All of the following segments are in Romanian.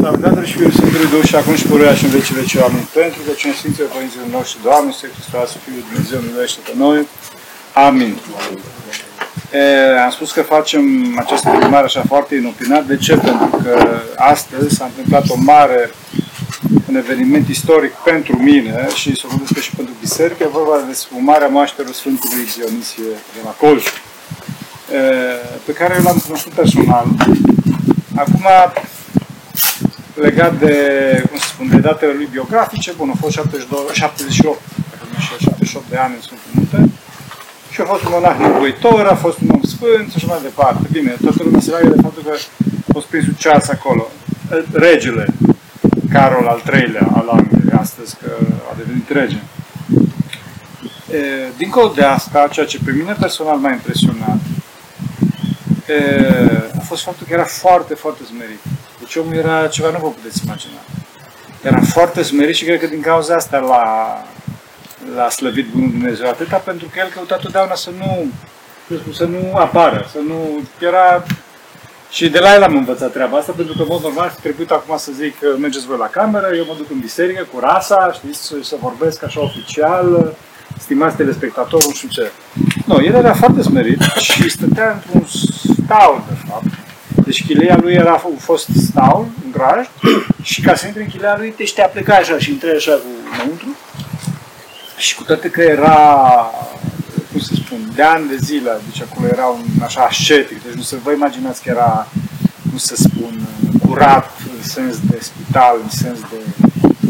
Slavă Tatălui și Fiului Sfântului Duh și acum și pururea și în vecii vecii oameni. Pentru că cine Sfinților Părinților noștri, Doamne, Sfântul Hristos, Fiul Dumnezeu, miluiește pe noi. Amin. E, am spus că facem această filmare așa foarte inopinat. De ce? Pentru că astăzi s-a întâmplat o mare un eveniment istoric pentru mine și să vorbesc și pentru biserică. E vorba de sfumarea moașterului Sfântului Dionisie de la Colț, pe care eu l-am cunoscut personal. Acum, legat de, cum să spun, de datele lui biografice, bun, a fost 72, 78, 78 de ani în Sfântul Munte, și a fost un monah nevoitor, a fost un om sfânt și așa mai departe. Bine, toată lumea se leagă de faptul că a fost prins ceas acolo. Regele, Carol al III-lea al Angliei, astăzi că a devenit rege. E, dincolo de asta, ceea ce pe mine personal m-a impresionat, e, a fost faptul că era foarte, foarte smerit. Deci omul era ceva, nu vă puteți imagina. Era foarte smerit și cred că din cauza asta l-a, l-a slăvit Bunul Dumnezeu atâta pentru că el căuta totdeauna să nu, să nu apară, să nu... Era... Și de la el am învățat treaba asta, pentru că, în mod normal, trebuie acum să zic, mergeți voi la cameră, eu mă duc în biserică cu rasa, știți, să, să vorbesc așa oficial, stimați telespectatori, nu știu ce. Nu, el era foarte smerit și stătea într-un staul, de fapt, deci chilia lui era a fost staul, un graj, și ca să intri în chilia lui, te știa pleca așa și intrai așa cu înăuntru. Și cu toate că era, cum să spun, de ani de zile, deci acolo era un așa ascetic, deci nu să vă imaginați că era, cum să spun, curat în sens de spital, în sens de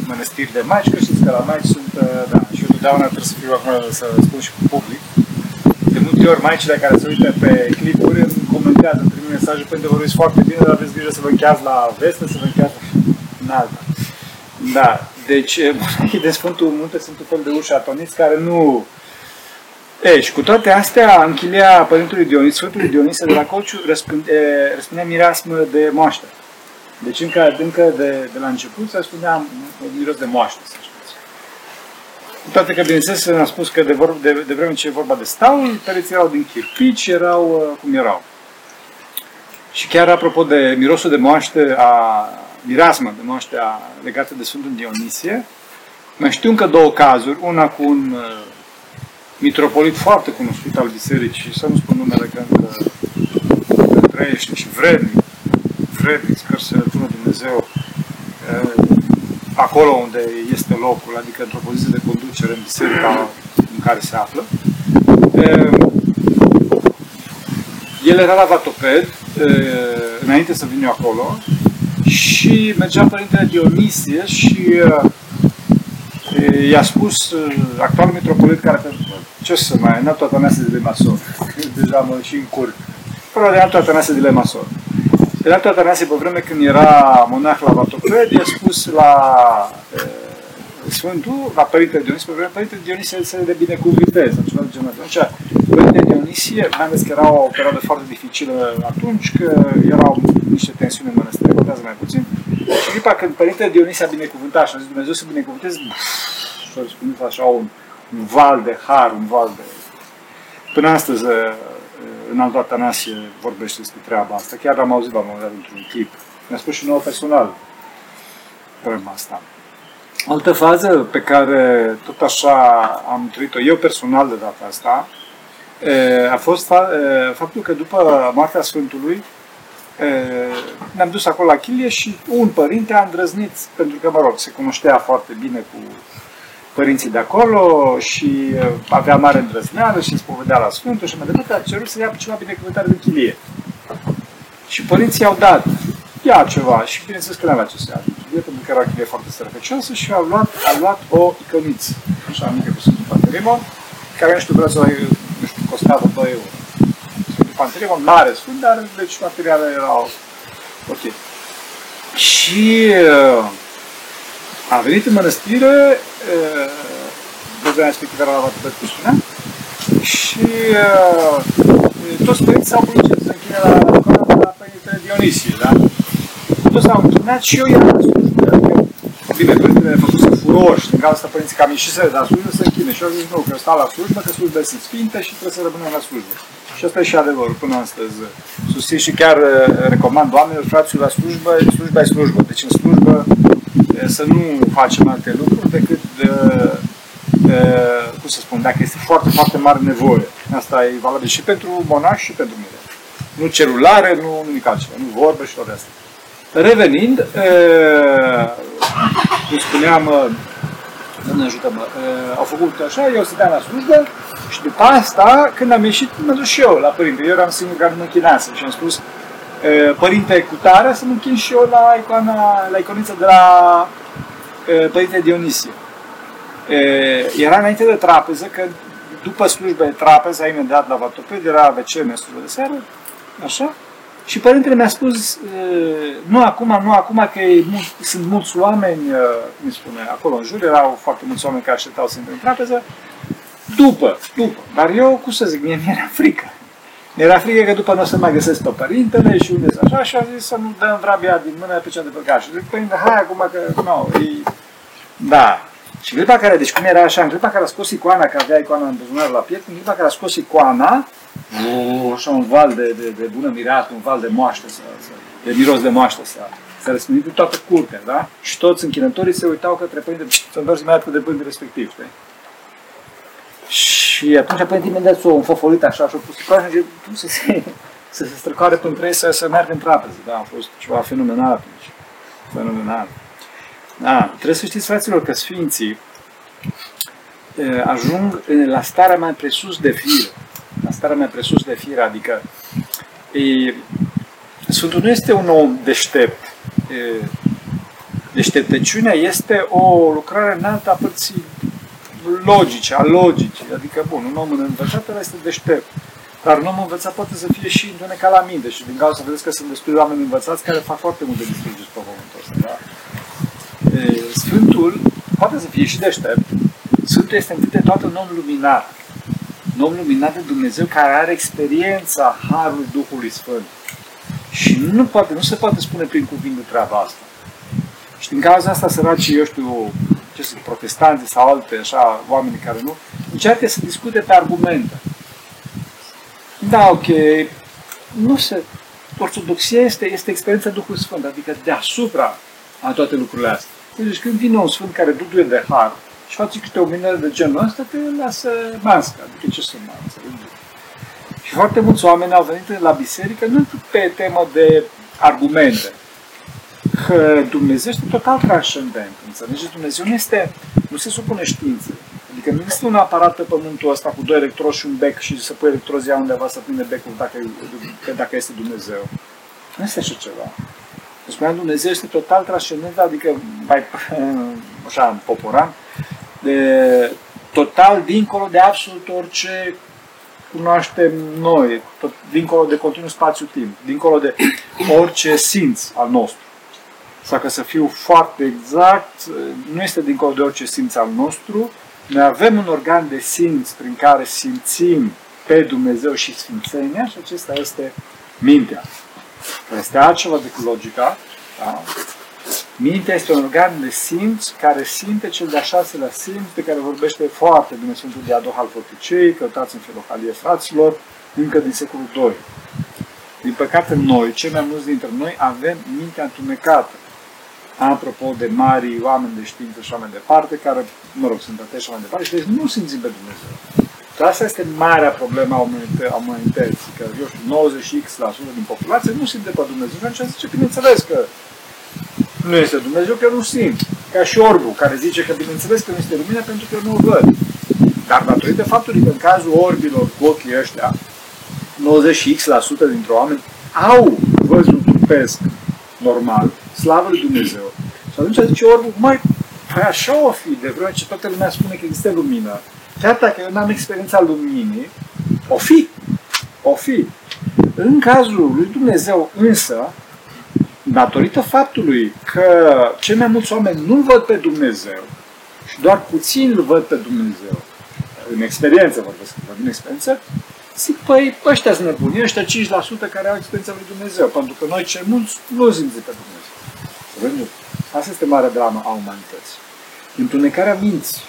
mănăstiri de maici, că știți că la maici sunt, da, și eu totdeauna trebuie să fiu acolo să spun și cu public, de multe ori maicile care se uită pe clipuri îmi comentează, îmi trimit mesaje pentru că vorbiți foarte bine, dar aveți grijă să vă încheați la vestă, să vă încheați în alta. Da, deci monahii de Sfântul Munte sunt un fel de uși atoniți care nu... Ei, și cu toate astea, în chilea Părintului Dionis, Sfântului Dionise de la Colciu răspundea mireasmă de moaște. Deci încă, încă de, de la început se răspundea miros de moaște, să cu toate că, bineînțeles, am spus că de, vor, de, de vreme ce e vorba de staul, pereții erau din chirpici, erau uh, cum erau. Și chiar apropo de mirosul de moaște, a, mirasmă de moaște a, legată de Sfântul Dionisie, mai știu încă două cazuri, una cu un uh, mitropolit foarte cunoscut al bisericii, să nu spun numele că încă, încă trăiește și vrednic, vrednic, sper să pună Dumnezeu uh, acolo unde este locul, adică într-o poziție de conducere în biserica în care se află. El era la Vatoped, înainte să vin eu acolo, și mergea Părintele Dionisie și i-a spus actualul metropolit care, ce să mai, înaltul Atanase de Lemasor, deja mă și încurc, fără de înaltul Atanase de Lemasor. Era Atanase, pe vreme când era monah la Vatoped, i-a spus la e, Sfântul, la Părintele Dionisie, pe vreme Părintele Dionisie se de binecuvânteze, sau ceva de genul Atunci, Părintele Dionisie, mai ales că era o perioadă foarte dificilă atunci, că erau niște tensiuni în mănăstire, contează mai puțin, și clipa când Părintele Dionisie a binecuvântat și a zis Dumnezeu să binecuvânteze, și a răspuns așa un, un val de har, un val de... Până astăzi, în altul Atanasie vorbește despre treaba asta. Chiar am auzit la un moment dat într-un clip. Mi-a spus și nouă personal treaba asta. Altă fază pe care tot așa am trăit-o eu personal de data asta a fost faptul că după moartea Sfântului ne-am dus acolo la Chilie și un părinte a îndrăznit, pentru că, mă rog, se cunoștea foarte bine cu părinții de acolo și uh, avea mare îndrăzneală și spovedea la Sfântul și mai departe, a cerut să ia ceva binecuvântare de chilie. Și părinții au dat, ia ceva și bineînțeles că nu avea ce să ia. Chilie, pentru că era chilie foarte sărăcăcioasă și a luat, a luat o icăniță, așa mică cu Sfântul Panterimon, care nu știu, vreau să nu știu, costa 2 euro. Sfântul Panterimon, mare sfânt, dar deci materialele erau ok. Și uh, a venit în mănăstire, vremea respectivă era la Vatoped, cum spuneam, și toți părinții s-au plâns să închine la, la, la Părintele Dionisie, da? Toți s-au închinat și eu eram destul de Bine, Părintele a făcut să orși. Din cauza asta părinții cam ieșiseră de la slujbă să închine. Și au zis, nu, că stau la slujbă, că slujbele sunt sfinte și trebuie să rămână la slujbă. Și asta e și adevărul până astăzi. Susțin și chiar uh, recomand oamenilor, fraților, la slujbă, slujba e slujbă. Deci în slujbă uh, să nu facem alte lucruri decât de, de, cum să spun, dacă este foarte, foarte mare nevoie. Asta e valabil și pentru monași și pentru mine. Nu celulare, nu nimic altceva, nu vorbe și toate astea. Revenind, uh, cum spuneam, Doamne ajută-mă, au făcut așa, eu stăteam la slujbă și după asta, când am ieșit, mă duc și eu la părinte. Eu eram singur care nu mă închinase și am spus, părinte cu tare, să mă închin și eu la icoana, la iconița de la părinte Dionisie. Era înainte de trapeză, că după slujba de trapeză, imediat la Vatoped, era WC, slujbă de seară, așa, și părintele mi-a spus, nu acum, nu acum, că mult, sunt mulți oameni, mi spune, acolo în jur, erau foarte mulți oameni care așteptau să intre în trapeză, după, după. Dar eu, cum să zic, mie mi-era frică. Mi-era frică că după nu o să mai găsesc pe părintele și unde așa și a zis să nu dăm vrabia din mână pe cea de păcat. Și zic, părinte, hai acum că, nu, e... Da. Și clipa care, deci cum era așa, în clipa care a scos icoana, că avea icoana în buzunar la piept, în clipa care a scos icoana, așa un val de, de, de bună mirat, un val de moaște, să, să, de miros de moaște să, să răspândit de toată curtea, da? Și toți închinătorii se uitau către părinte, să întors imediat de părinte respectiv, știi? Și atunci părinte imediat s-o înfăfolit așa și-a pus pe și să se, să se străcoare până ei să, să meargă în trapeză. Da, a fost ceva fenomenal atunci. Fenomenal. Da, trebuie să știți, fraților, că Sfinții ajung la starea mai presus de fire la starea mai presus de fire, adică e, Sfântul nu este un om deștept. E, deșteptăciunea este o lucrare înaltă a părții logice, a logicii. Adică, bun, un om învățat ăla este deștept. Dar un om învățat poate să fie și întunecat la minte și din cauza vedeți că sunt destui oameni învățați care fac foarte multe distrugeri pe pământul ăsta. Da? E, Sfântul poate să fie și deștept. Sfântul este întâi de toate un om luminat un om luminat de Dumnezeu care are experiența Harului Duhului Sfânt. Și nu, poate, nu se poate spune prin cuvinte treaba asta. Și din cauza asta săracii, eu știu, ce sunt protestanți sau alte așa, oameni care nu, încearcă să discute pe argumente. Da, ok, nu se... Ortodoxia este, este experiența Duhului Sfânt, adică deasupra a toate lucrurile astea. Deci când vine un Sfânt care duduie de har, și face câte o minere de genul ăsta, te lasă masca. Adică ce să mai înțelegi? Și foarte mulți oameni au venit la biserică nu pe temă de argumente. Că Dumnezeu este total transcendent. Înțelegeți? Dumnezeu nu, este, nu se supune științei. Adică nu este un aparat pe pământul ăsta cu doi electrozi și un bec și să pui electrozia undeva să prinde becul dacă, dacă este Dumnezeu. Nu este așa ceva. Spuneam, Dumnezeu este total transcendent, adică mai așa, poporan, de total dincolo de absolut orice cunoaștem noi, tot, dincolo de continuu spațiu-timp, dincolo de orice simț al nostru. Sau că să fiu foarte exact, nu este dincolo de orice simț al nostru, noi avem un organ de simț prin care simțim pe Dumnezeu și Sfințenia și acesta este mintea. Este altceva decât logica. Da? Mintea este un organ de simț care simte cel de-a șaselea simț de care vorbește foarte bine Sfântul Diadoh al Forticei, căutați în Filohalie fraților, încă din secolul II. Din păcate noi, cei mai mulți dintre noi, avem mintea întunecată. Apropo de mari oameni de știință și oameni de parte, care, mă rog, sunt ateși și oameni de parte, și deci nu simțim pe Dumnezeu. Dar asta este marea problemă a umanității, că, eu știu, 90x% din populație nu simte pe Dumnezeu. Și atunci zice, bineînțeles că nu este Dumnezeu, că eu nu simt. Ca și orbul, care zice că bineînțeles că nu este lumină pentru că eu nu o văd. Dar datorită faptului că în cazul orbilor cu ochii ăștia, 90x% dintre oameni au văzut trupesc normal, slavă lui Dumnezeu. Și atunci zice orbul, mai, păi așa o fi, de vreme ce toată lumea spune că există lumină. Chiar dacă eu n-am experiența luminii, o fi. O fi. În cazul lui Dumnezeu însă, datorită faptului că cei mai mulți oameni nu văd pe Dumnezeu și doar puțin îl văd pe Dumnezeu, în experiență vorbesc, în experiență, zic, păi ăștia sunt nebuni, ăștia 5% care au experiența lui Dumnezeu, pentru că noi cei mulți nu simțim pe Dumnezeu. Asta este marea dramă a umanității. întunecarea minții,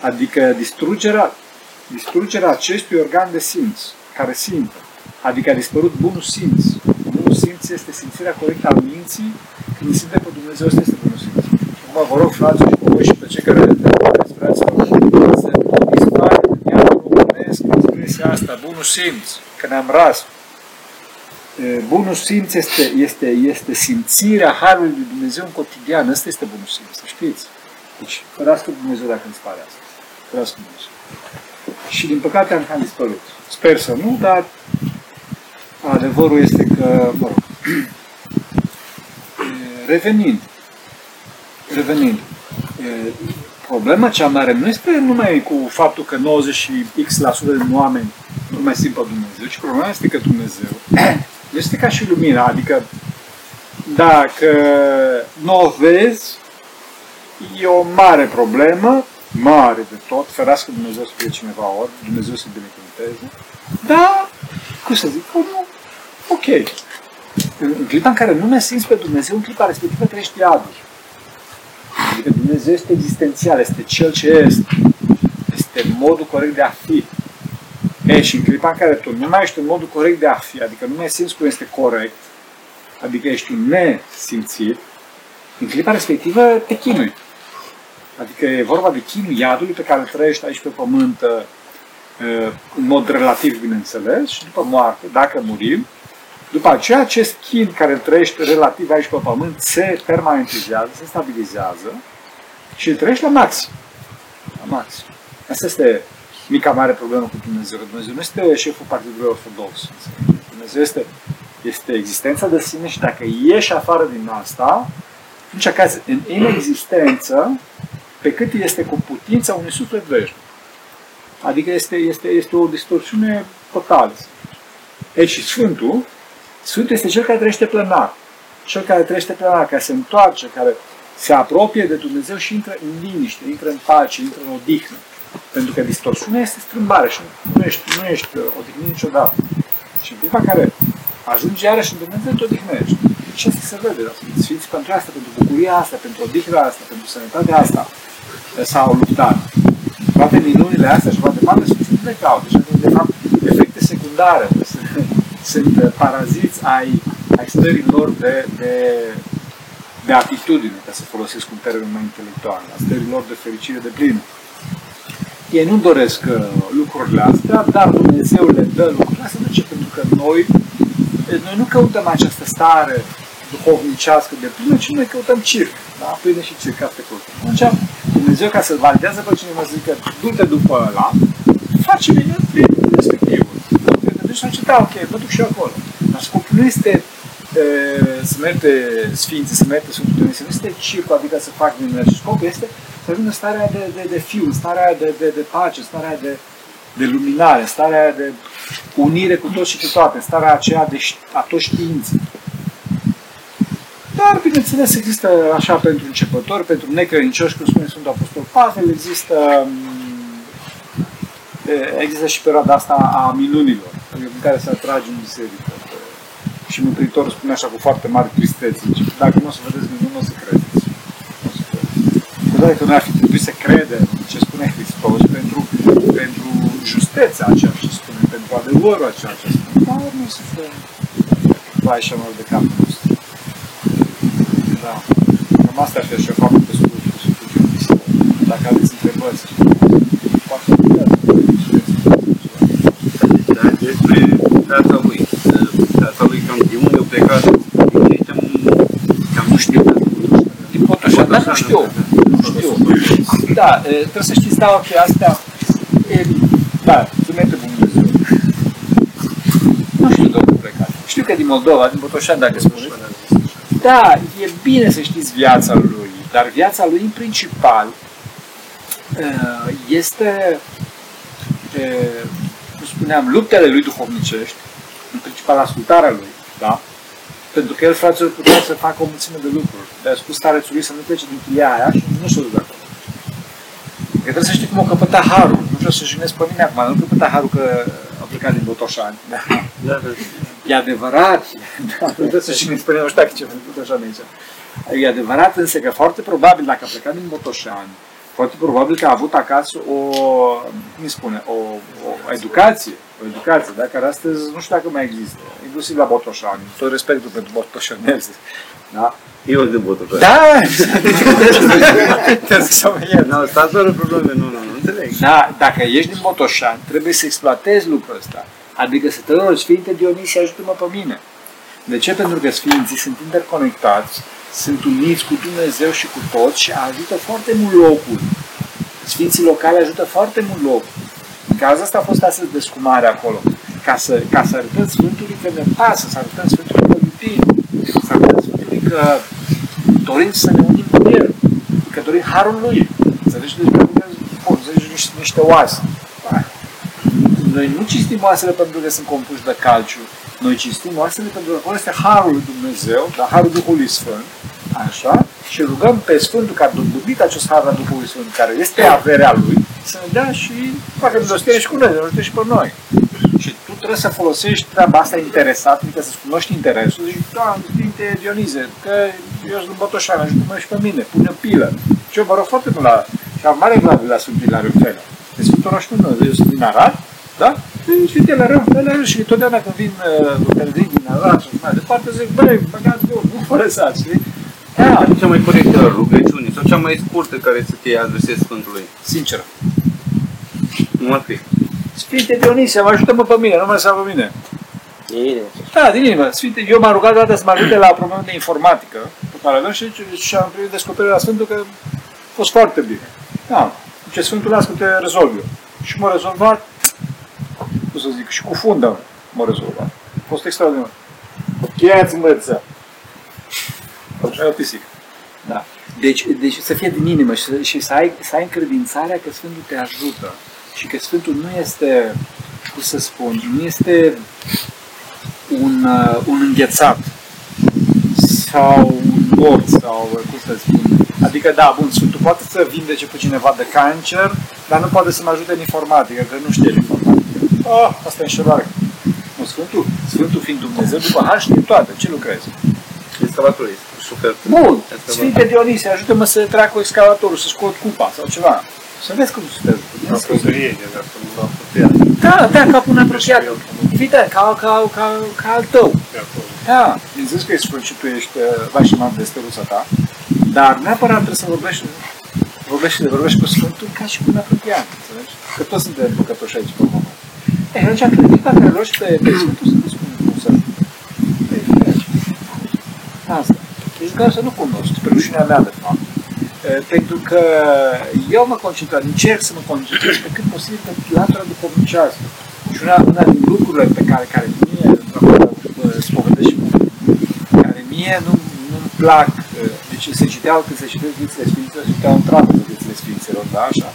adică distrugerea, distrugerea acestui organ de simț, care simte, adică a dispărut bunul simț. Bunul simț este simțirea corectă a minții, când simte pe Dumnezeu, asta este bunul simț. Acum vă rog, frați și pe voi și pe cei care vreți să dispare din iadul românesc expresia asta, bunul simț, că ne-am ras. Bunul simț este, este, este simțirea Harului lui Dumnezeu în cotidian. Ăsta este bunul simț, să știți. Deci, ferească Dumnezeu dacă îmi spare asta. Ferească Dumnezeu. Și din păcate am cam dispărut. Sper să nu, dar adevărul este că, mă rog, revenind, revenind, problema cea mare nu este numai cu faptul că 90 și X% din oameni nu mai simt pe Dumnezeu, ci problema este că Dumnezeu este ca și lumina, adică dacă nu o vezi, e o mare problemă, mare de tot, ferească Dumnezeu să fie cineva ori, Dumnezeu să binecuvânteze, dar, cum să zic, nu, ok. În clipa în care nu ne simți pe Dumnezeu, în clipa respectivă trăiești iadul. Adică Dumnezeu este existențial, este Cel ce este. Este modul corect de a fi. E, și în clipa în care tu nu mai ești în modul corect de a fi, adică nu mai simți cum este corect, adică ești un nesimțit, în clipa respectivă te chinui. Adică e vorba de chinul iadului pe care îl trăiești aici pe pământ uh, în mod relativ, bineînțeles, și după moarte, dacă murim, după aceea, acest chin care îl trăiești relativ aici pe pământ se permanentizează, se stabilizează și îl trăiești la maxim. La maxim. Asta este mica mare problemă cu Dumnezeu. Dumnezeu nu este șeful Partidului Ortodox. Dumnezeu este, este existența de sine și dacă ieși afară din asta, atunci cazi în inexistență pe cât este cu putința unui suflet veșnic. Adică este, este, este o distorsiune totală. Deci și Sfântul, Sfântul este cel care trăiește plenar. Cel care trăiește plenar, care se întoarce, care se apropie de Dumnezeu și intră în liniște, intră în pace, intră în odihnă. Pentru că distorsiunea este strâmbare și nu ești, nu ești odihnit niciodată. Și în clipa care ajungi iarăși în Dumnezeu, te odihnești. Ce se vede la Sfinții pentru asta, pentru bucuria asta, pentru odihna asta, pentru sănătatea asta s-au luptat. Toate minunile astea și poate parte sunt nu le caută. Și de fapt efecte secundare. Sunt paraziți ai, ai stărilor de, de, de atitudine, ca să folosesc un termen mai intelectual, a stărilor de fericire de plină. Ei nu doresc uh, lucrurile astea, dar Dumnezeu le dă lucrurile astea. De ce? Pentru că noi, noi nu căutăm această stare duhovnicească de plină, ci noi căutăm circ. Da? Pâine și circ, asta căutăm. Atunci, Dumnezeu, ca să-l validează pe cineva, zică, du-te după ăla, face bine prin respectivul. Te duci și da, ok, mă duc și eu acolo. Dar scopul nu este e, să merge Sfinții, să merge Sfântul Dumnezeu, nu este circul, adică să fac minunea, scopul este să vină starea de, de, de fiu, starea de, de, de pace, starea de, de luminare, starea de unire cu toți și cu toate, starea aceea de a tot știință. Dar, bineînțeles, există așa pentru începători, pentru necredincioși, cum spune Sfântul Apostol Pavel, există, mm, există și perioada asta a minunilor, în care se atrage în biserică. Și Mântuitorul spune așa cu foarte mare tristețe, dacă nu o să vedeți minuni, nu o să credeți. Nu o să credeți. Cu toate că noi ar fi trebuit să credem ce spune Hristos pentru, pentru justețea aceea ce spune, pentru adevărul aceea ce spune. Dar nu se fă vai și amor de capul nostru. Da. Cam asta ar fi așa faptul pe scurt cu Sfântul Gheorghe. Dacă aveți întrebări, poate Da, despre viața lui. Viața lui cam de unde a plecat, cam nu știu. Din Botoșan, dar nu știu. Nu știu. Da, trebuie să știți, da, ok, astea, e, da, sunt bun Dumnezeu. Nu știu de unde plecat. Știu că din Moldova, din Botoșan, dacă spuneți. Da, e bine să știți viața lui, dar viața lui în principal uh, este, uh, cum spuneam, luptele lui duhovnicești, în principal ascultarea lui, da? Pentru că el, fraților, putea să facă o mulțime de lucruri. Dar a spus starețul lui să nu plece din chilia aia și nu s-o de acolo. Că trebuie să știi cum o căpăta harul. Nu vreau să jignesc pe mine acum, nu căpăta harul că a plecat din Botoșani. Da. Da, da. E adevărat. Da, trebuie să jignesc pe mine, nu știu dacă ce făcut așa de aici. E adevărat însă că foarte probabil, dacă a plecat din Botoșani, foarte probabil că a avut acasă o, cum îi spune, o, o educație, o educație, da? care astăzi nu știu dacă mai există, inclusiv la Botoșani, tot respectul pentru botoșanezi, da? Eu sunt de Botoșani. Da! Trebuie să mă iert. Nu, stați fără probleme, nu, nu, nu înțeleg. Da, dacă ești din Botoșani, trebuie să exploatezi lucrul ăsta. Adică să te rogi, Sfinte Dionisie, ajută-mă pe mine. De ce? Pentru că Sfinții sunt interconectați, sunt uniți cu Dumnezeu și cu toți și ajută foarte mult locul. Sfinții locale ajută foarte mult locul. În cazul ăsta a fost astăzi descumare acolo. Ca să, ca să arătăm Sfântului că ne pasă, să arătăm Sfântului că iubim, să arătăm Sfântului că dorim să ne unim cu El, că dorim Harul Lui. Înțelegi? Deci, bun, zici niște, niște oase. Noi nu cinstim oasele pentru că sunt compuși de calciu, noi cinstim oasele pentru că acolo este Harul lui Dumnezeu, dar Harul Duhului Sfânt, așa, și rugăm pe Sfântul care a dobândit acest Har al Duhului Sfânt, care este averea Lui, să ne dea și facă milostenie și cu noi, ne și pe noi. Și tu trebuie să folosești treaba asta interesat, adică să-ți cunoști interesul, zici, da, Sfinte Dionize, că eu sunt Botoșan, ajută-mă și pe mine, pune pilă. Și eu mă rog foarte mult la, și am mare gradul la Sfântul Ilariu Felea. De Sfântul Roșu nu, eu sunt din Arad, da? Sfinte Ilariu Felea și totdeauna când vin uh, vin din Arad și mai departe, zic, băi, băgați bun, nu părăsați, știi? Da. Cea mai corectă rugăciune sau cea mai scurtă care să te adresezi Sfântului? Sincer. Nu mă scrie. Sfinte Dionisie, mă ajută-mă pe mine, nu mă lăsa pe mine. Da, din inimă. Sfinte, eu m-am rugat dată să mă ajute la probleme de informatică pe care avem și, și am primit descoperirea la Sfântul că a fost foarte bine. Da, ce Sfântul las că te rezolv eu. Și m-a rezolvat, cum să zic, și cu fundă m-a rezolvat. A fost extraordinar. Chiați măță! Așa e o pisică. Da. Deci, deci să fie din inimă și, să- și să, ai, să ai încredințarea că Sfântul te ajută și că Sfântul nu este, cum să spun, nu este un, uh, un înghețat sau un mort sau uh, cum să spun. Adică da, bun, Sfântul poate să vindece pe cineva de cancer, dar nu poate să mă ajute în informatică, că nu știe informatică. Oh, asta e înșelare. Nu, Sfântul, Sfântul fiind Dumnezeu, după har știe toate. Ce lucrezi? Excavator este șofer. Bun, Excavator. Sfinte Dionisie, ajută-mă să trag cu excavatorul, să scot cupa sau ceva. Să vezi cum sunteți. A fost rienie, dar nu a putea Da, da, ca un apropiat. Evident, ca, ca, ca, ca al tău. de acolo. Da, bineînțeles că ești și tu ești uh, vașiman de steluța ta, dar neapărat trebuie să vorbești, vorbești, vorbești cu Sfântul ca și cu un apropiat, înțelegi? Că toți suntem păcătoși aici pe urmă. E, atunci acredit dacă îl rogi pe, pe Sfântul să-ți spune cum să E, evident. Asta. Deci vreau să nu cunosc, pe rușinea mea, de fapt. E, Pentru că eu mă concentrez, încerc să mă concentrez pe cât posibil pe latura duhovnicească. Și una, una din lucrurile pe care, care mie, uh, spovedesc și cu care mie nu, nu-mi plac, uh, deci se citeau când se citeau viețile Sfinților, se citeau într-adevăr de viețile Sfinților, da, așa.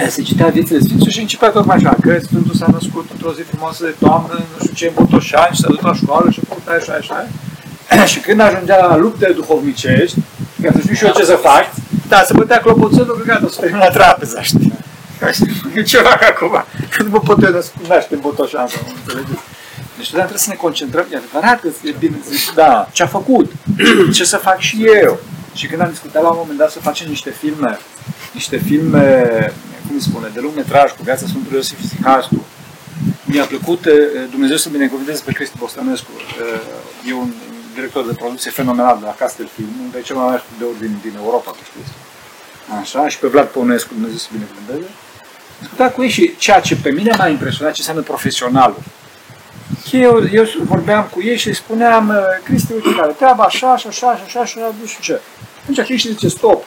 Eh, Se citea viețile Sfinților și începea tocmai așa, că Sfântul s-a născut într-o zi frumoasă de toamnă, nu știu ce, în Botoșani și s-a dus la școală și a făcut așa, așa. și când ajungea la lupte duhovnicești, ca să știu și eu ce să fac, da, să bătea clopoțelul, că gata, o să termin la trapeza, știi? E ceva ca acum, că nu mă pot eu naște în Botoșan, sau nu înțelegeți? Deci totdeauna trebuie să ne concentrăm, e adevărat că e bine, zic, da, ce a făcut, ce să fac și eu. Și când am discutat la un moment dat să facem niște filme, niște filme, cum îi spune, de lung metraj cu viața Sfântului Iosif Sicastu, mi-a plăcut, eh, Dumnezeu să binecuvânteze pe Cristi Bostănescu, eh, e un director de producție fenomenal de la Castel Film, unde e cel mai mare de ordine din Europa, că știți. Așa, și pe Vlad Păunescu, Dumnezeu să binecuvânteze. Am discutat cu ei și ceea ce pe mine m-a impresionat, ce înseamnă profesionalul. Eu, eu vorbeam cu ei și îi spuneam, "Uh, Cristi, uite care treaba așa, și așa, și așa, și așa, nu știu ce. Atunci Cristi zice, stop.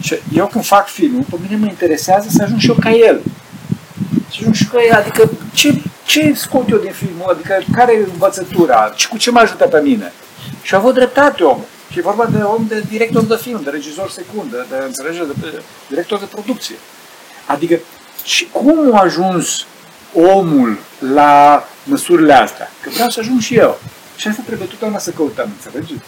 Și eu când fac filmul, pe mine mă interesează să ajung și eu ca el. Să ajung și eu ca el, adică ce, ce scot eu din filmul, adică care e învățătura, și cu ce mă ajută pe mine. Și a avut dreptate omul. Și e vorba de om de director de film, de regizor secund, de, de înțelegere, de, de director de producție. Adică, și cum a ajuns omul la măsurile astea? Că vreau să ajung și eu. Și asta trebuie totdeauna să căutăm, înțelegeți?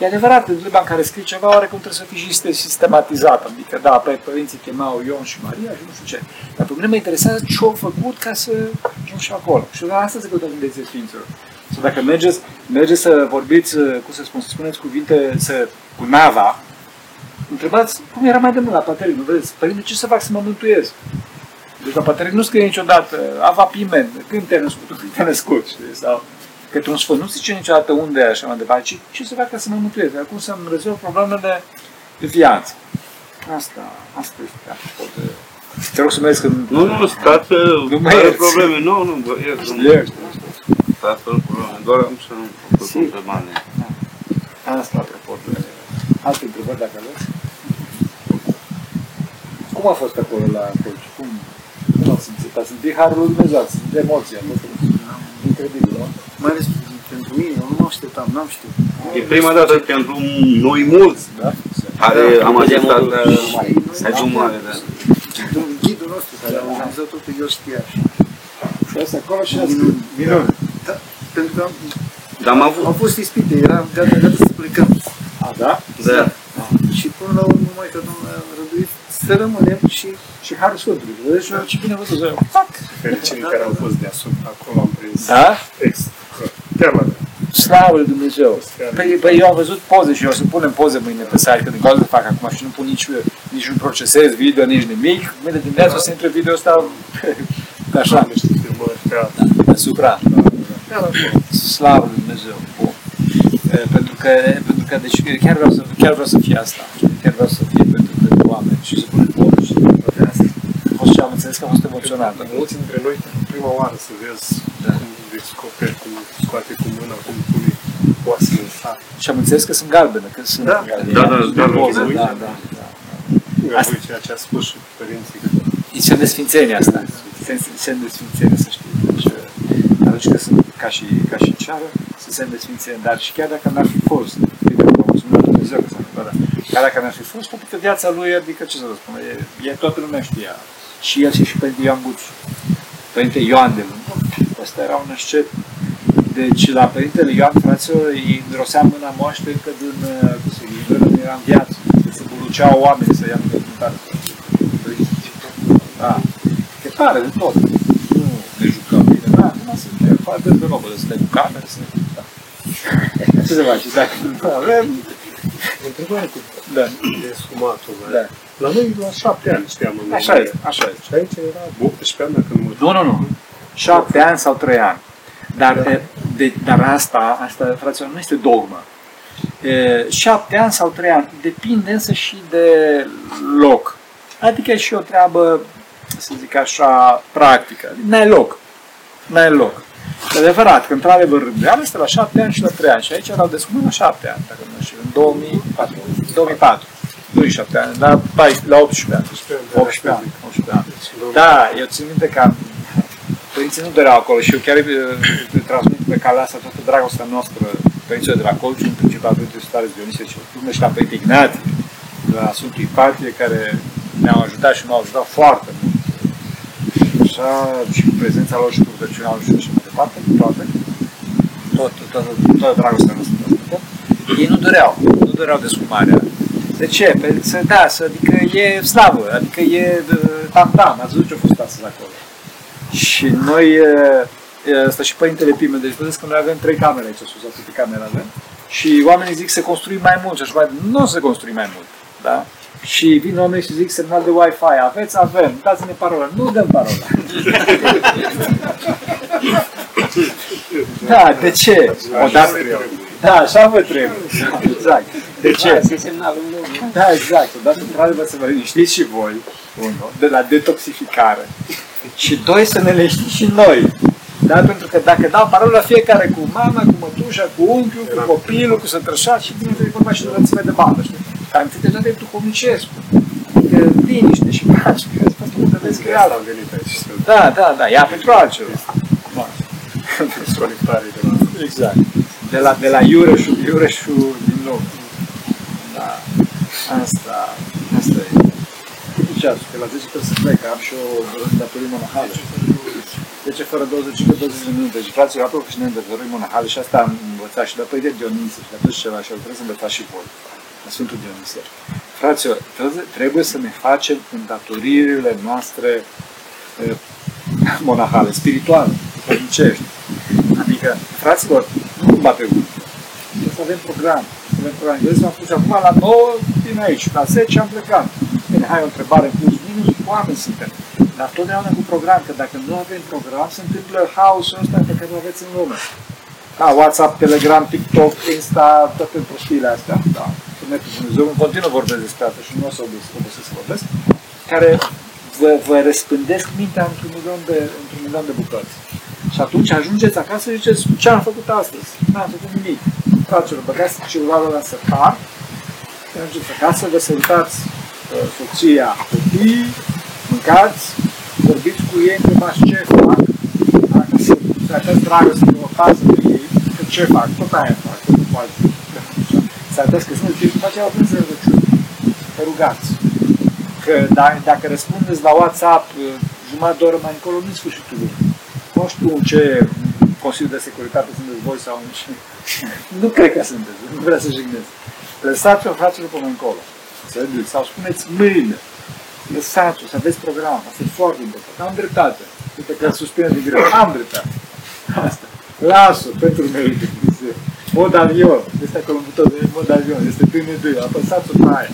E adevărat, în limba în care scrii ceva, oarecum trebuie să fii și este sistematizat. Adică, da, pe părinții chemau Ion și Maria și nu știu ce. Dar pe mine mă interesează ce au făcut ca să ajung și acolo. Și la asta se căută în viețile Sfinților. Sau dacă mergeți, mergeți să vorbiți, uh, cum să spun, să spuneți cuvinte să, cu nava, întrebați cum era mai de mult la Pateric, nu vedeți? Părinte, ce să fac să mă mântuiesc? Deci la Pateric nu scrie niciodată ava pimen, când te-ai născut, când te-ai născut, știi? Sau către un sfânt, nu zice niciodată unde e așa mai departe, ci ce să fac ca să mă mântuiesc, cum să-mi rezolv problemele de viață. Asta, asta este apropo de... Te rog să mergi în... Nu, nu, stați, Nu mai fără ierți. probleme. Nu, nu, vă iert. nu. Ești. Stați fără probleme. Doar am să pun Si. întrebare. Asta apropo de... Alte întrebări dacă aveți? Cum a fost acolo la Colci? Cum, cum ați simțit? Ați simțit Harul lui Dumnezeu, ați simțit emoția? a fost Incredibil, nu? Mai ales pentru mine, eu nu mă așteptam, n-am știut. E prima dată pentru noi mulți Da? care am asistat la Mai- Sejul Mare. Da. Ghidul, ghidul nostru care a organizat totul, eu știa. Și asta acolo și ați Minuni. minuni. Da, pentru că am, Dar am avut... au fost ispite, eram gata, gata să plecăm. A, da? Da. Și până la urmă, mai că Domnul a răduit să rămânem și Și Harul Sfântului. Vedeți și ce bine văzut. Fac! Fericirii care au fost deasupra, acolo am prins. Da? Extra. Chiar la Slavă lui Dumnezeu! Păi, păi eu am văzut poze și eu o să punem poze mâine pe site, că din cauza de fac acum și nu pun nici, nici nu procesez video, nici nimic. Mâine dimineața o să intre video ăsta pe așa, am niște filmări teatru. deasupra. Chiar acolo. Slavă lui Dumnezeu! Bun. E, Pentru că, pentru că deci, chiar, vreau să, chiar vreau să fie asta. Chiar vreau să fie pentru, pentru oameni și să punem poze și toate astea. A fost ce am înțeles că a fost emoționant. Mulți dintre noi, prima oară să vezi Da. cum descoperi, cum scoate cu mâna, cum pune oasele în sac. Și am înțeles că sunt galbene, că sunt Da. galbene. Da, da, da, Poze, da. da, da, da. Eu Asta- voi ceea ce a spus și părinții, că E semn de sfințenie asta. Semn, semn de sfințenie, să știi. Deci, atunci că sunt ca și, ca și ceară, sunt semn de sfințenie. Dar și chiar dacă n-ar fi fost, uite, vă mulțumim lui Dumnezeu că s-a întâmplat, dar chiar dacă n-ar fi fost, toată viața lui, adică ce să vă spun, e, e toată lumea știa. Și el și, și Părinte Ioan Buciu. Părinte Ioan de Lund. Ăsta era un ascet. Deci la Părintele Ioan, fraților, îi mirosea mâna moaște încă din, uh, cum să zic, încă nu era în viață. Se buluceau oamenii să ia mântare. Da. Că tare de tot. Nu ne jucăm bine. Da, nu suntem foarte de robă, să stai cu camere, să da. Ce să faci? Dacă nu avem... întrebare cu Da. de sfumatul. Da. La noi la șapte ani știam în Așa România. este, așa este. Și aici era 18 ani, dacă nu mă Nu, nu, nu. Șapte ani sau trei ani. Dar, de, de, dar asta, asta, fraților, nu este dogmă. E, șapte ani sau trei ani, depinde însă și de loc. Adică e și o treabă, să zic așa, practică. N-ai loc. N-ai loc. E adevărat că, într-adevăr, Râmbeanu este la șapte ani și la trei ani. Și aici l-au descoperit la șapte ani, dacă nu știu, în 2004. 2004. Nu 7 ani, la, 14, la 18 ani. 18 ani. 18 ani. Da, eu țin minte că am- părinții nu doreau acolo și eu chiar îi îi transmit pe calea asta toată dragostea noastră părinților de la Colciu, în principal Părintele Stare Dionisie cel Plume și la Părinte Ignatie, de la Sfântul Ipatie, care ne-au ajutat și ne-au ajutat foarte mult. Așa, și cu prezența lor și cu rugăciunea lor și așa mai departe, cu toate. Tot, toată, toată dragostea noastră. transmitem. Ei nu doreau, nu doreau desfumarea. De ce? Pentru că, da, să, adică e slavă, adică e uh, tam-tam, ați văzut ce a fost astăzi acolo. Și noi, uh, uh, ăsta și Părintele Pime, deci vedeți că noi avem trei camere aici sus, atâtea camere avem. Și oamenii zic să construim mai mult și așa mai nu o să construim mai mult. Da? Și vin oamenii și zic semnal de Wi-Fi, aveți? Avem, dați-ne parola. Nu dăm parola. da, de ce? Odată, da, așa vă trebuie. Exact. De ce? Da, exact. Odată, într-adevăr, să vă liniștiți și voi, unu, de la detoxificare. Și doi, să ne liniștiți și noi. Da? Pentru că dacă dau parola fiecare cu mama, cu mătușa, cu unchiul, cu copilul, cu sătrășat și bine, e vorba și de rățime de bandă, știi? Care întâi deja de duhovnicesc. Adică liniște și pace, că pentru că vedeți că e Asta altă. am venit aici să Da, da, da, ia pentru altceva. Da. solitarii de la Exact. De la, de la Iureșul, Iureșul din nou. Da. Asta, asta e. Cât ceasul? Că la 10 trebuie să plec, am și o datorii monahale. 10 fără 20 că 20 de minute. Și fraților, apropo și ne datorii monahale și asta am învățat și după de Dionisie și de ceva și trebuie să învățați și voi. La Sfântul Dionisie. Fraților, trebuie, trebuie să ne facem îndatoririle noastre eh, monahale, spirituale, duhovnicești. Adică, fraților, Nu bate gândul. Trebuie să avem program. Să avem program. Eu v-am spus acum la 9 vin aici, la 10 am plecat. Bine, hai o întrebare plus minus, oameni suntem. Dar totdeauna cu program, că dacă nu avem program, se întâmplă haosul ăsta pe care îl aveți în lume. Da, WhatsApp, Telegram, TikTok, Insta, toate prostiile astea. Da. Să ne Dumnezeu în continuu vorbesc despre asta și nu o să obosesc să vorbesc. Care vă, vă răspândesc mintea într-un milion de, într-un milion de bucăți. Și atunci ajungeți acasă și ziceți, ce am făcut astăzi? N-am făcut nimic. Fraților, băgați celularul la săpar, mergeți acasă, vă sărutați uh, soția, copii, mâncați, vorbiți cu ei, întrebați ce fac, dacă se dacă dragoste de o fază de ei, că ce fac, tot aia fac, nu poate. Să arătați că sunt timp, după aceea o prânz rugăciune. Vă rugați. Că dacă, dacă răspundeți la WhatsApp uh, jumătate de oră mai încolo, nu sfârșitul lumii. Nu știu în ce Consiliul de Securitate sunteți voi sau în ce... nu cred că sunteți, nu vreau să jignesc. Lăsați-o, fraților, până încolo. Să duci. Sau spuneți mâine. Lăsați-o, să aveți program. Asta e foarte important. Am dreptate. Uite că suspine din greu. Am dreptate. Asta. Lasă-o pentru meritul Dumnezeu. Mod avion. Este acolo în buton de mod avion. Este bine de Apăsați-o pe aia.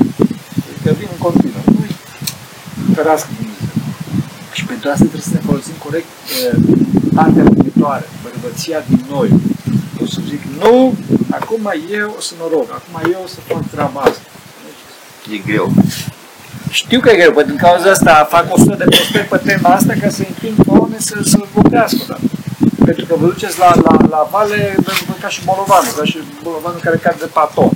Că vin în continuu. Nu-i ferească Dumnezeu. Și pentru asta trebuie să ne folosim corect uh, partea primitoare, bărbăția din noi. O să zic, nu, acum eu o să mă rog, acum eu o să fac treaba asta. E greu. Știu că e greu, din cauza asta fac 100 de postări pe tema asta ca să împing pe oameni să, să vorbească odată. Pentru că vă duceți la, la, la vale vă- vă- ca și bolovanul, ca și bolovanul care cade de paton.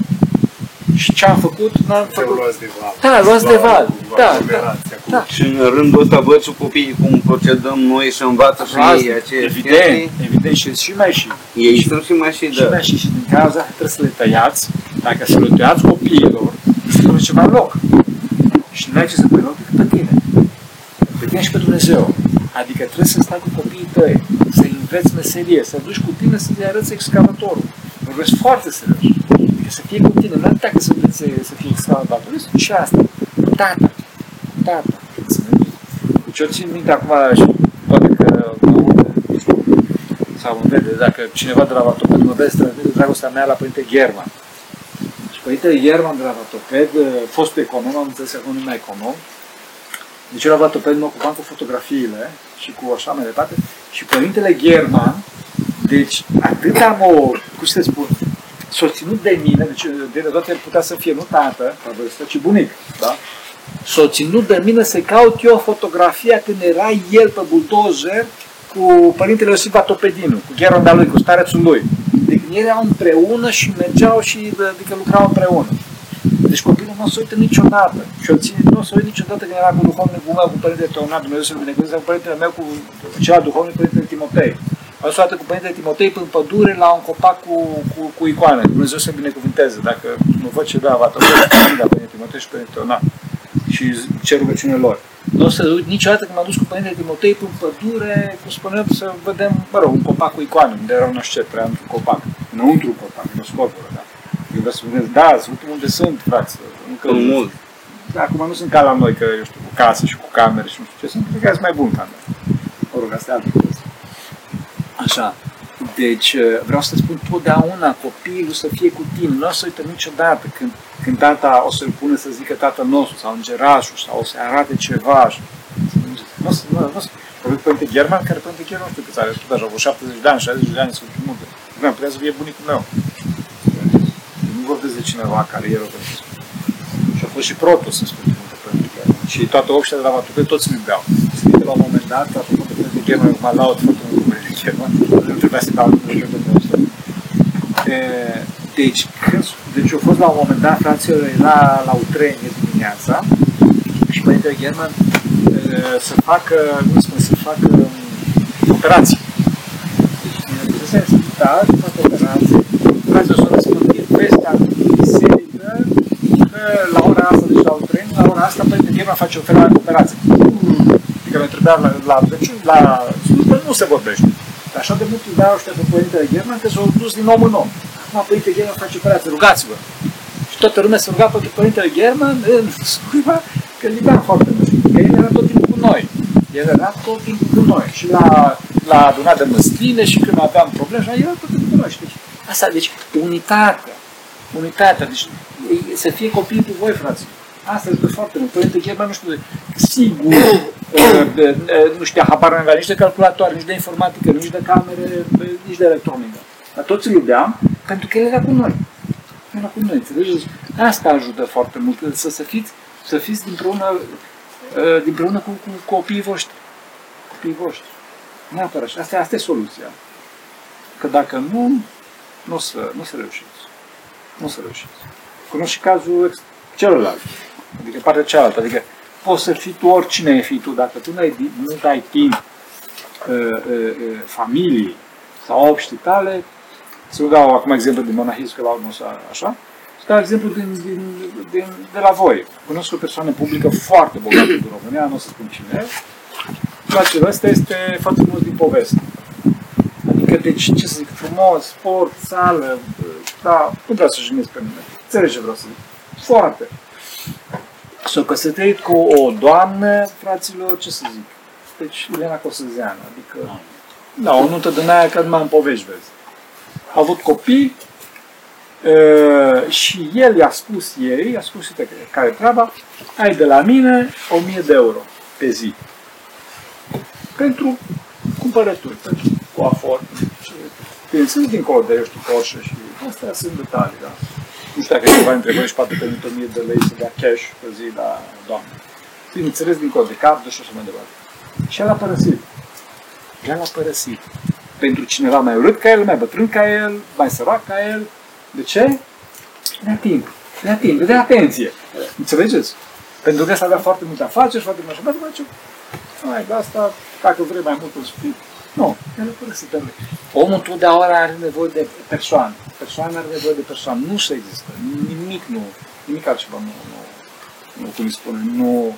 Și ce am făcut? N-am Te făcut. luați de val. Da, luați de val. Cu Da, aglomerația, cu- da. Și în rândul ăsta văd și copiii cum procedăm noi și învață și Asta, ei aceeași evident, chestii. evident și, și mai și. Ei sunt și mai și Și de... mai și, și din cauza că trebuie să le tăiați, dacă să le tăiați copiilor, să pune ceva în loc. Și nu ai ce să pui în loc decât pe tine. Pe tine și pe Dumnezeu. Adică trebuie să stai cu copiii tăi, să înveți meserie, să duci cu tine să-i arăți excavatorul. Vorbesc foarte serios. Adică să fie cu tine, nu atât că să înveți să fie excavator, este și asta. Tata, tata. Înțelegi? Deci eu țin minte acum și poate că mă aude, sau îmi vede, dacă cineva de la Vatoped mă vede, transmite dragostea mea la Părinte German. Și Părintele German de la Vatoped, fostul econom, am înțeles că acum nu mai econom, deci eu la Vatoped mă ocupam cu fotografiile și cu așa mai departe. Și Părintele German, deci atât am o, cum să spun, s-a ținut de mine, deci de toate el putea să fie nu tată, la vârstă, ci bunic, da? S-a ținut de mine să caut eu fotografia când era el pe buldozer cu părintele Iosif Vatopedinu, cu Gheronda lui, cu starețul lui. Deci ei erau împreună și mergeau și adică lucrau împreună. Deci copilul nu o să uită niciodată. Și o ține, nu o să uită niciodată când era cu duhovnicul meu, cu părintele Teonat, Dumnezeu să-l binecuvânteze, cu părintele meu, cu celălalt duhovnic, părintele Timotei. Am stat cu părintele Timotei în pădure la un copac cu, cu, cu icoane. Dumnezeu să-l binecuvânteze. Dacă nu văd ce da, va trebui la părintele Timotei și părintele Teonat. Și cer rugăciune lor. Nu o să uit niciodată când m-am dus cu părintele Timotei în pădure, cum spuneam, să vedem, mă rog, un copac cu icoane, unde era un așcet, prea într-un copac. Înăuntru un copac, nu scorpură, da. Eu vreau să spuneți, da, să uităm unde sunt, frați. Încă Sunt mult. Da, acum nu sunt ca la noi, că eu știu, cu casă și cu camere și nu știu ce, sunt cred că sunt mai buni ca noi. Mă rog, asta e altă chestie. Așa. Deci, uh, vreau să spun totdeauna copilul să fie cu tine, nu o să uită niciodată când, când tata o să-l pună să zică tatăl nostru sau îngerașul sau o să arate ceva. și- Nu o să, nu, nu o să, Vorbim Părinte German, care Părinte German nu știu câți are, tot așa, vreo 70 de ani, 60 de ani, sunt multe. Nu, putea să fie bunicul meu. Nu vorbesc de cineva care e rău și a fost și protul, să spun multe Părinte German. Și toată obștea de la Matupe, toți îmi beau. Sunt la un moment dat, apropo de Părinte German, mă laud foarte mult cu Părinte German, nu trebuia să dau numele de E, Deci, când, deci a fost la un moment dat, fraților, era la Utrenie dimineața și Părintele German e, să facă, nu spune, să facă um, operații. Deci, ne pusese în spital, să facă operații, fraților să răspândit vestea în biserică că la ora asta, deci la Utrenie, la ora asta Părintele German face opera- operații. Adică noi trebuia la, la, deci, la slujbă nu se vorbește. Dar așa de mult iubeau ăștia pe Părintele German că s-au dus din om în om. Acum Părintele German face operație, rugați-vă. Și toată lumea se ruga pentru Părintele German în slujba că îl iubeam foarte mult. Că el era tot timpul cu noi. El era tot timpul cu noi. Și la, la adunat de măsline și când aveam probleme, și el era tot timpul cu noi. Și deci, Asta, deci, unitatea. Unitatea. Deci, e- să fie copiii cu voi, frații. Asta este foarte mult. Părinte German, nu știu, sigur, uh, de- de- nu știa, habar n-avea nici de calculatoare, nici de informatică, nici de camere, nici de electronică. Dar toți îl iubeam pentru că el era cu noi. Era cu noi, înțelegeți? Asta ajută foarte mult, să, să fiți, să fiți împreună, uh, împreună cu, cu copiii voștri. Copiii voștri. Neapărat. Și asta, asta e soluția. Că dacă nu, nu o să, nu o să reușiți. Nu o să reușiți. Cunosc și cazul ex- celălalt. Adică partea cealaltă. Adică poți să fii tu oricine ai fi tu. Dacă tu nu, ai, nu dai timp uh, uh, uh, familiei sau obștii tale, să vă dau acum exemplu din monahism, că la urmă o să așa, să dau exemplu din, din, din, de la voi. Cunosc o persoană publică foarte bogată din România, nu o să spun cine e. Place, ăsta este foarte frumos din poveste. Adică, deci, ce să zic, frumos, sport, sală, da, nu vreau să jignesc pe nimeni. Înțelegi ce vreau să zic. Foarte. S-a căsătorit cu o doamnă, fraților, ce să zic, deci Elena Cosăzeană, adică, da, o nută din aia că numai în povești vezi. A avut copii uh, și el i-a spus ei, i-a spus, uite, care e treaba, ai de la mine 1000 de euro pe zi. Pentru cumpărături, pentru coafor. Și, bineînțeles, dincolo de, eu știu, Porsche și astea sunt detalii, da. Nu știu dacă e ceva între voi și poate permite 1000 de lei să dea cash pe zi la doamnă. Bineînțeles, dincolo de cap, de și așa mai departe. Și el a părăsit. El a părăsit. Pentru cineva mai urât ca el, mai bătrân ca el, mai sărac ca el. De ce? De timp. De timp, de atenție. Înțelegeți? Pentru că ăsta avea foarte multe afaceri, foarte multe așa, dar ce? Mai, de asta, dacă vrei mai mult, o să fii. Nu, el a părăsit. pentru că Omul întotdeauna are nevoie de persoane. Persoana are nevoie de persoane. Nu se există. Nimic nu, nimic altceva nu, nu, nu cum îi spune, nu,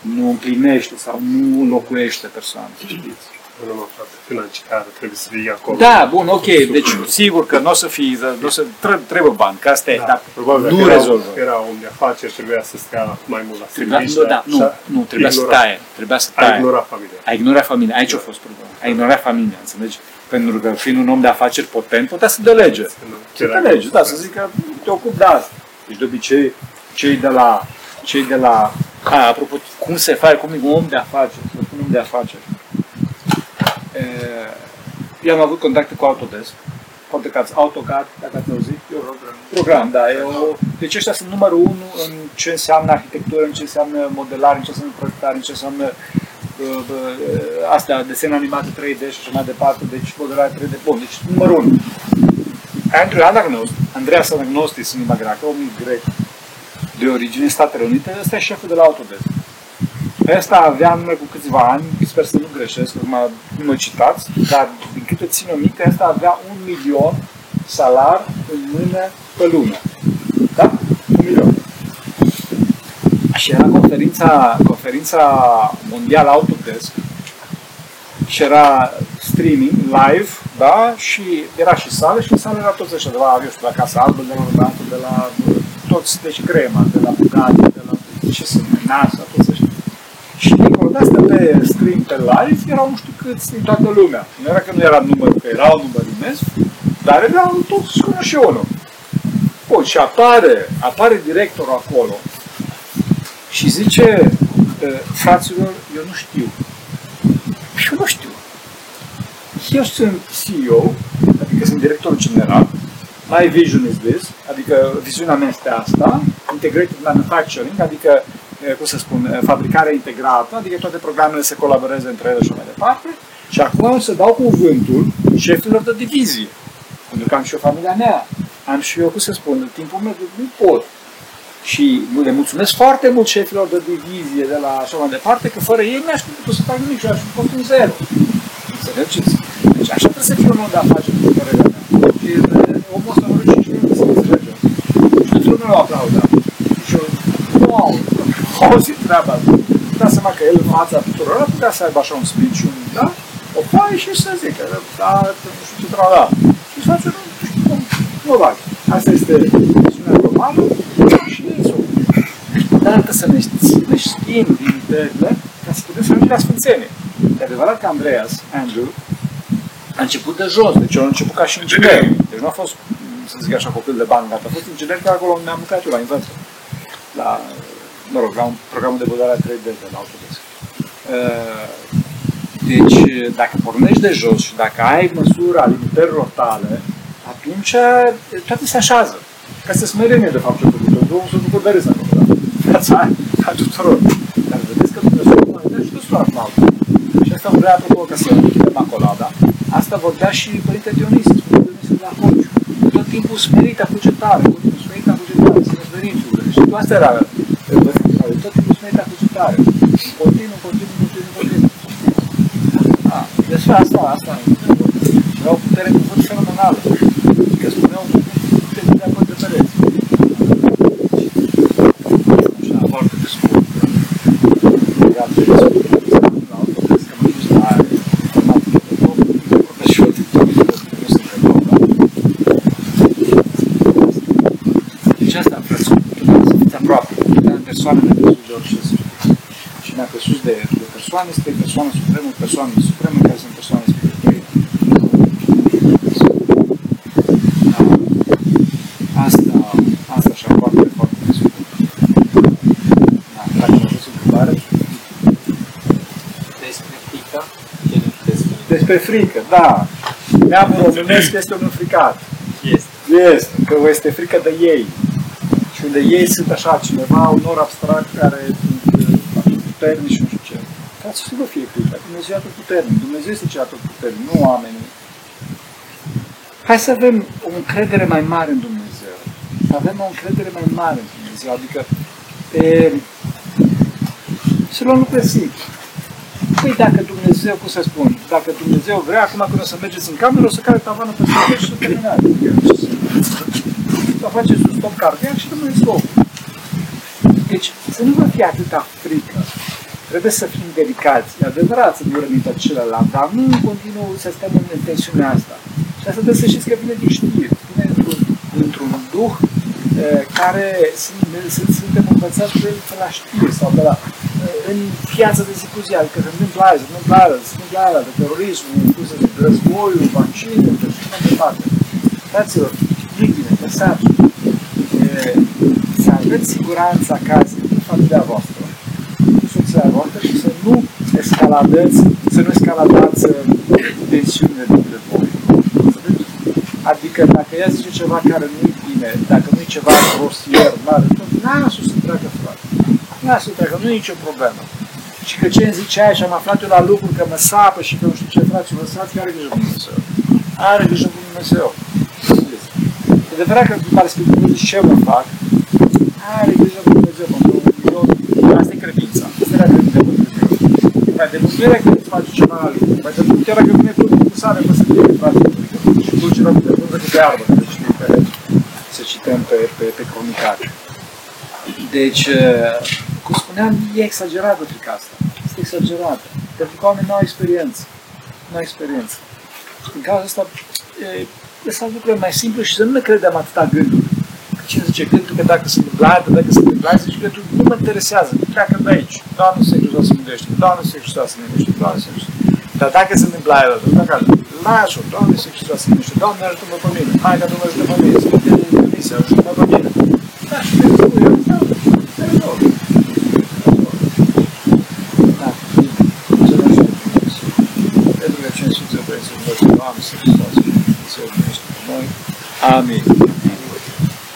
nu împlinește sau nu locuiește persoane, să știți. Nu numai partea financiară, trebuie să fie acolo. Da, bun, ok, deci sigur că nu o să fii, nu o să, trebuie, trebuie bani, că asta e, dar Probabil nu că era, rezolvă. era om de afaceri, trebuia să stea mai mult la Trebuia, serviciu. nu, da, nu, și-a nu, trebuia să ignorat- taie, trebuia să A taie. ignorat familia. A ignorat familia, aici a fost problema. A ignorat familia, înțelegi? Pentru că fiind un om de afaceri potent, putea să delege. Nu, Să era delege, da, greu. să zică, te ocup de asta. Deci de obicei, cei de la, cei de la, a, apropo, cum se face, cum e un om de afaceri, să spun om de afaceri. E, eu am avut contacte cu Autodesk, poate că ați AutoCAD, dacă ați auzit, eu program. Program, da. E o, deci ăștia sunt numărul unu în ce înseamnă arhitectură, în ce înseamnă modelare, în ce înseamnă proiectare, în ce înseamnă uh, uh, astea, desen animate 3D și așa mai departe, deci modelare 3D. Bun, deci numărul unu. Andrew Anagnost, Andreas Anagnostis în limba greacă, om grec de origine în Statele Unite, ăsta e șeful de la Autodesk. Ăsta avea în urmă cu câțiva ani, sper să nu greșesc, acum nu mă citați, dar din câte țin o minte, ăsta avea un milion salar în mână pe lună. Da? Un milion. Și era conferința, conferința mondială Autodesk și era streaming live, da? Și era și sală și în sală era toți ăștia de la, eu știu, de la Casa Albă, de la Rodatul, de la toți, deci crema, de la Bugatti, de la ce sunt, NASA, toți ăștia. Și dincolo de asta pe stream, pe live, erau nu știu câți din toată lumea. Nu era că nu era număr, că era un număr imens, dar erau toți cum și unul. Bun, și apare, apare directorul acolo și zice, "Eh, fraților, eu nu știu. Și eu nu știu. Eu sunt CEO, adică sunt director general. My vision is this, adică viziunea mea este asta, integrated manufacturing, adică, eh, cum să spun, eh, fabricare integrată, adică toate programele se colaboreze între ele și așa mai departe. Și acum o să dau cuvântul șefilor de divizie. Pentru că am și eu familia mea, am și eu, cum să spun, timpul meu, nu pot. Și le mulțumesc foarte mult șefilor de divizie de la așa mai departe, că fără ei n-aș fi putut să fac nimic și aș fi fost un zero. Înțelegeți? Deci așa trebuie să fie un om de afaceri, cu părerea mea. Și e, omul ăsta nu și știu să înțelegem. Și toată lumea l-a aplaudat. Și eu, wow, am auzit treaba asta. Da seama că el în fața tuturor ar putea să aibă așa un speech, un, da? O foaie și să zică, da, nu știu ce treaba, da. Și face, nu știu cum, nu bag. Asta este misiunea globală și ei sunt. Dar trebuie să ne, ne știm limitările ca să putem să ajungem la sfințenie. E adevărat că Andreas, Andrew, a început de jos, deci eu am început ca și inginer. Deci nu a fost, să zic așa, copil de bani gata. A fost inginer că acolo unde am lucrat eu la învăță. La, mă rog, la un program de budare 3D de la Autodesk. Uh, Deci, dacă pornești de jos și dacă ai măsura limitărilor tale, atunci toate se așează. Ca să smerenie, de fapt, ce a făcut. Domnul s-a făcut de râs acolo, da? Viața a tuturor. Dar vedeți că Dumnezeu mai dă și destul la altă. Și asta vorbea, apropo, ca să închidem acolada, asta vorbea și Părinte Dionis, Părinte Dionis de la Honciu. Tot timpul smerit a cugetare, tot timpul smerit a cugetare, să ne smerim sufletele. Și asta era, tot timpul smerit a cugetare. Continuu, continuu, continuu, continuu. Ah, despre asta, asta. Era o putere cuvânt fenomenală. Că spuneau că de acord de pereți. Așa, foarte pe scurt. Legat de la autobuz, că mă duc la informatică de top, vorbesc și eu de top, nu sunt pe top, da? Deci asta, frate, să fiți aproape. Persoane ne căsus de orice să și ne-a căsus de, de persoane, este persoana supremă, persoane supreme care sunt persoane spirituale. Da. Asta, asta așa foarte, foarte pe scurt. Da, dacă mă aveți o întrebare, Despre frică, ce ne puteți spune? despre frică, da. Neamul românesc este un înfricat. Este. Este, că este frică de ei. Și unde ei sunt așa, cineva, un or abstract care sunt uh, puternici și nu știu ce. Ca să vă fie frică. Dumnezeu e atât puternic. Dumnezeu este cel atât puternic, nu oamenii. Hai să avem o încredere mai mare în Dumnezeu. Să avem o încredere mai mare în Dumnezeu. Adică e, să luăm lucrurile simplu. Păi dacă Dumnezeu, cum să spun, dacă Dumnezeu vrea, acum când o să mergeți în cameră, o să care tavanul pe stradă și să terminați. Să faceți un stop cardiac și rămâne stop. Deci, să nu vă fie atâta frică. Trebuie să fim delicați. E adevărat să nu rămită celălalt, dar nu în continuu să stăm în tensiunea asta. Și asta trebuie să știți că vine din știri. Vine într-un, într-un duh eh, care sunt, sunt, suntem învățați de, de la știri sau de la, eh, în viața de zi cu zi. Adică se întâmplă aia, se întâmplă aia, se întâmplă aia, de terorismul, cum să zic, războiul, vaccinul, și așa mai departe. Fraților, nu bine, lăsați să aveți siguranța acasă cu familia voastră, cu soția voastră și să nu escaladeți, să nu escaladați uh, tensiunile dintre voi. Înțelegeți? Adică dacă ea zice ceva care nu e bine, dacă nu e ceva rostier, mare, tot lasă să treacă, frate. Lasă să treacă, nu e nicio problemă. Și că ce îmi zice aia și am aflat eu la lucru că mă sapă și că nu știu ce, frate, lăsați că are grijă cu Dumnezeu. Are grijă cu Dumnezeu. E adevărat că îmi pare Scriptură ce mă fac, are grijă cu Dumnezeu, pentru că eu, asta e credința. Asta era credința cu Dumnezeu. Mai de multe ori când îți faci ceva la lucru, mai de multe ori când vine tu cu sare pe sădire, frate, și tu ceva cu de frunză cu de arbă, să citim pe, să cităm pe, pe, pe cronicar. Deci, eh, cum spuneam, e exagerată frica asta. Este exagerată. Pentru că oamenii nu au experiență. Nu au experiență. Din cauza asta, e, lăsați lucrurile mai simple și să nu ne credem atâta gânduri. Că cine zice gândul că dacă se întâmplă, dacă se întâmplă, zice gândul nu mă interesează, pleacă de aici. Doamne să Hristos să mândește, Doamne să Hristos să mândește, Doamne să Hristos. Dar dacă se întâmplă aia, dacă lasă-o, Doamne să Hristos să mândește, Doamne ajută-mă pe mine, hai ca Dumnezeu pe mine, să mă comisia, ajută-mă pe mine. Da, și trebuie să spui, asta, să rezolv. Da, să ne ajute Dumnezeu. Pentru că cine Sfinția Părinții Dumnezeu, Doamne să Hristos, să mândește pe noi. Amin.